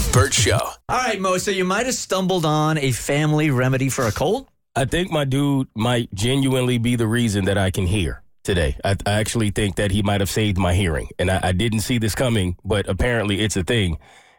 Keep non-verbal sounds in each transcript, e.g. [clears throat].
The Burt Show. All right, Moe. So you might have stumbled on a family remedy for a cold. I think my dude might genuinely be the reason that I can hear today. I, I actually think that he might have saved my hearing, and I, I didn't see this coming, but apparently it's a thing.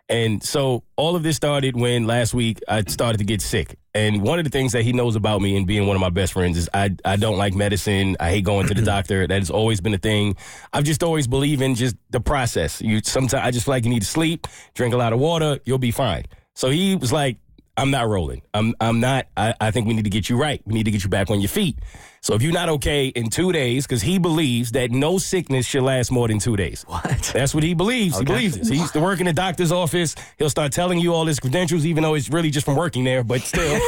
And so all of this started when last week I started to get sick. And one of the things that he knows about me and being one of my best friends is I, I don't like medicine. I hate going to the [clears throat] doctor. That has always been a thing. I've just always believed in just the process. You sometimes I just feel like you need to sleep, drink a lot of water, you'll be fine. So he was like, I'm not rolling. I'm I'm not. I, I think we need to get you right. We need to get you back on your feet. So if you're not okay in two days, because he believes that no sickness should last more than two days. What? That's what he believes. He believes this. He used to work in the doctor's office. He'll start telling you all his credentials, even though it's really just from working there. But still,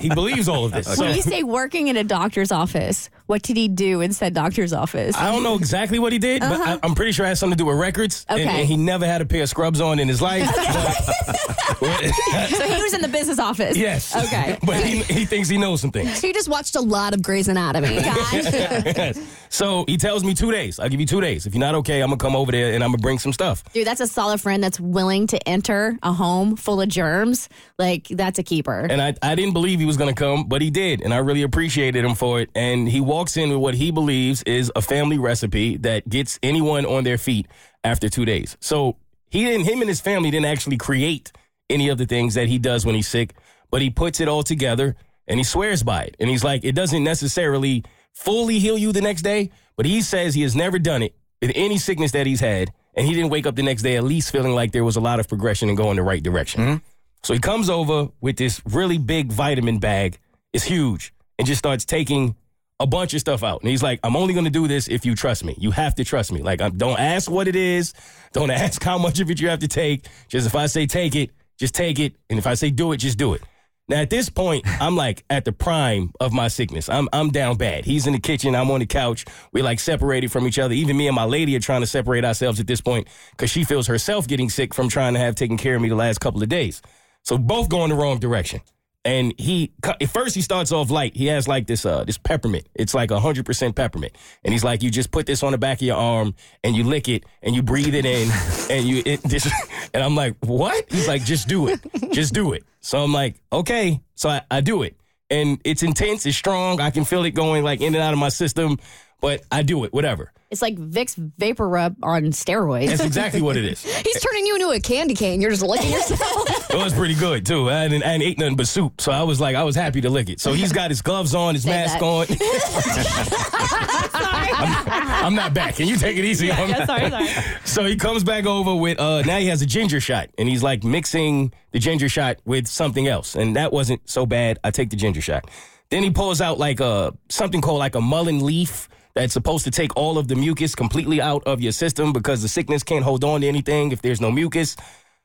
he believes all of this. So When you say working in a doctor's office, what did he do in said doctor's office? I don't know exactly what he did, but I, I'm pretty sure it has something to do with records. And, Uh-huh. Okay. and he never had a pair of scrubs on in his life. But- [laughs] [laughs] so he was in the business office. yes. Okay. [laughs] But he, he thinks he knows some things. He just watched a lot of Grey's Anatomy. [laughs] So he tells me two days. I'll give you two days. If you're not okay, I'm gonna come over there and I'm gonna bring some stuff. Dude, that's a solid friend that's willing to enter a home full of germs. Like, that's a keeper. And I, I didn't believe he was gonna come, but he did, and I really appreciated him for it. And he walks in with what he believes is a family recipe that gets anyone on their feet after two days. So he didn't him and his family didn't actually create any of the things that he does when he's sick, but he puts it all together and he swears by it. And he's like, it doesn't necessarily fully heal you the next day, but he says he has never done it with any sickness that he's had, and he didn't wake up the next day at least feeling like there was a lot of progression and going the right direction. Mm-hmm. So he comes over with this really big vitamin bag. It's huge. And just starts taking a bunch of stuff out. And he's like, I'm only going to do this if you trust me. You have to trust me. Like, I'm, don't ask what it is. Don't [laughs] ask how much of it you have to take. Just if I say take it, just take it. And if I say do it, just do it. Now, at this point, I'm like at the prime of my sickness. I'm, I'm down bad. He's in the kitchen. I'm on the couch. We're like separated from each other. Even me and my lady are trying to separate ourselves at this point because she feels herself getting sick from trying to have taken care of me the last couple of days. So both going the wrong direction. And he at first he starts off light. He has like this uh this peppermint. It's like hundred percent peppermint. And he's like, you just put this on the back of your arm and you lick it and you breathe it in [laughs] and you it this [laughs] and I'm like, what? He's like, just do it. Just do it. So I'm like, okay. So I, I do it. And it's intense, it's strong. I can feel it going like in and out of my system, but I do it, whatever. it's like Vicks VapoRub on steroids. That's exactly what it is. [laughs] He's turning you into a candy cane. You're just licking yourself. [laughs] It was pretty good too. I hadn't, I hadn't ate nothing but soup, so I was like, I was happy to lick it. So he's got his gloves on, his Say mask that. on. [laughs] I'm, I'm not back. Can you take it easy on me? Yeah, sorry, sorry. So he comes back over with uh now he has a ginger shot and he's like mixing the ginger shot with something else. And that wasn't so bad. I take the ginger shot. Then he pulls out like a something called like a mullein leaf that's supposed to take all of the mucus completely out of your system because the sickness can't hold on to anything if there's no mucus.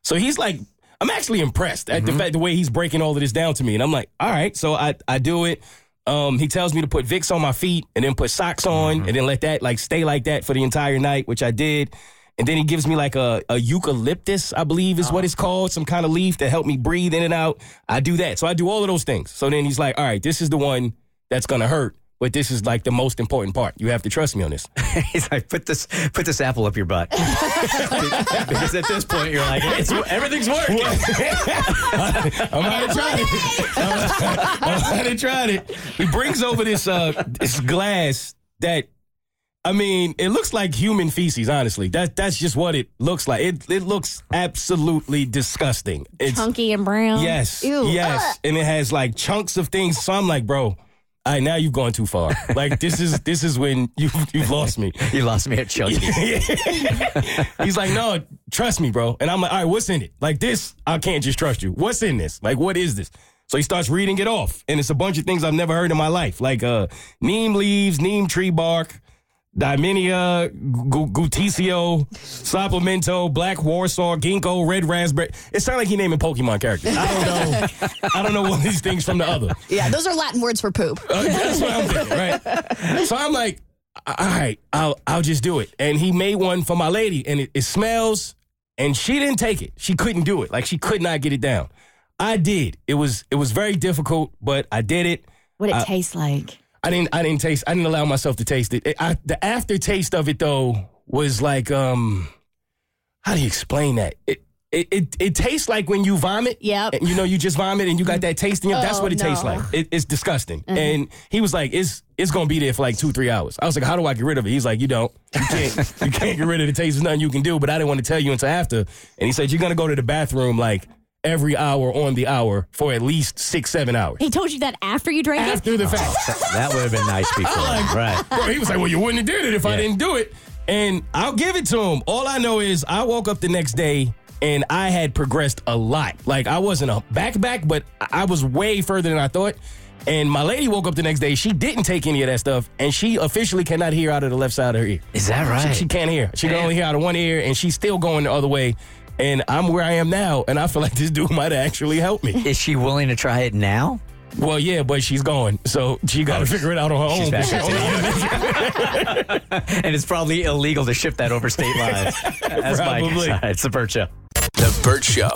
So he's like I'm actually impressed at the mm-hmm. fact the way he's breaking all of this down to me. And I'm like, all right, so I I do it. Um, he tells me to put Vicks on my feet and then put socks on mm-hmm. and then let that like stay like that for the entire night, which I did. And then he gives me like a, a eucalyptus, I believe is what ah. it's called, some kind of leaf to help me breathe in and out. I do that. So I do all of those things. So then he's like, all right, this is the one that's gonna hurt, but this is like the most important part. You have to trust me on this. [laughs] He's like, put this, put this apple up your butt. [laughs] because at this point, you're like, it's, everything's working. [laughs] I'm gonna try it. I'm gonna try it. He brings over this uh this glass that I mean, it looks like human feces, honestly. That that's just what it looks like. It it looks absolutely disgusting. It's Chunky and brown. yes. Ew. Yes. And it has like chunks of things. So I'm like, bro, all right, now you've gone too far. Like this is this is when you you've lost me. [laughs] You lost me at Chunky. [laughs] He's like, no, trust me, bro. And I'm like, all right, what's in it? Like this, I can't just trust you. What's in this? Like, what is this? So he starts reading it off, and it's a bunch of things I've never heard in my life, like uh, neem leaves, neem tree bark, Diminia, gu- Guticio, Supplemento, Black Warsaw, Ginkgo, Red Raspberry. It sounds like he naming Pokemon characters. I don't know. I don't know one of these things from the other. yeah, those are Latin words for poop. Uh, that's what I'm thinking, right? So I'm like, all right, I'll I'll just do it. And he made one for my lady, and it, it smells. And she didn't take it. She couldn't do it. Like she could not get it down. I did. It was it was very difficult, but I did it. What it Uh, tastes like. I didn't I didn't taste. I didn't allow myself to taste it. it I, the aftertaste of it though was like um, how do you explain that? It it, it, it tastes like when you vomit. Yeah. You know, you just vomit and you got that taste in your. that's Oh, what it tastes like. It, it's disgusting. And he was like, "It's it's gonna be there for like two three hours." I was like, "How do I get rid of it?" He's like, "You don't. You can't. you can't get rid of the taste. There's nothing you can do." But I didn't want to tell you until after. And he said, "You're gonna go to the bathroom like." Every hour on the hour for at least six, seven hours. He told you that after you drank it? After the fact. [laughs] That would have been nice [laughs] before. right. Bro, he was like, well, you wouldn't have did it if I didn't do it. And I'll give it to him. All I know is I woke up the next day and I had progressed a lot. Like I wasn't a back back, but I was way further than I thought. And my lady woke up the next day. She didn't take any of that stuff, and she officially cannot hear out of the left side of her ear. Is that right? she can't hear. She can only hear out of one ear, and she's still going the other way. And I'm where I am now, and I feel like this dude might actually help me. Is she willing to try it now? Well, yeah, but she's going, so she got to oh, figure it out on her Oh, own. She [laughs] in And it's probably illegal to ship that over state lines. [laughs] That's my Probably. It's the Burt Show. The Burt Show.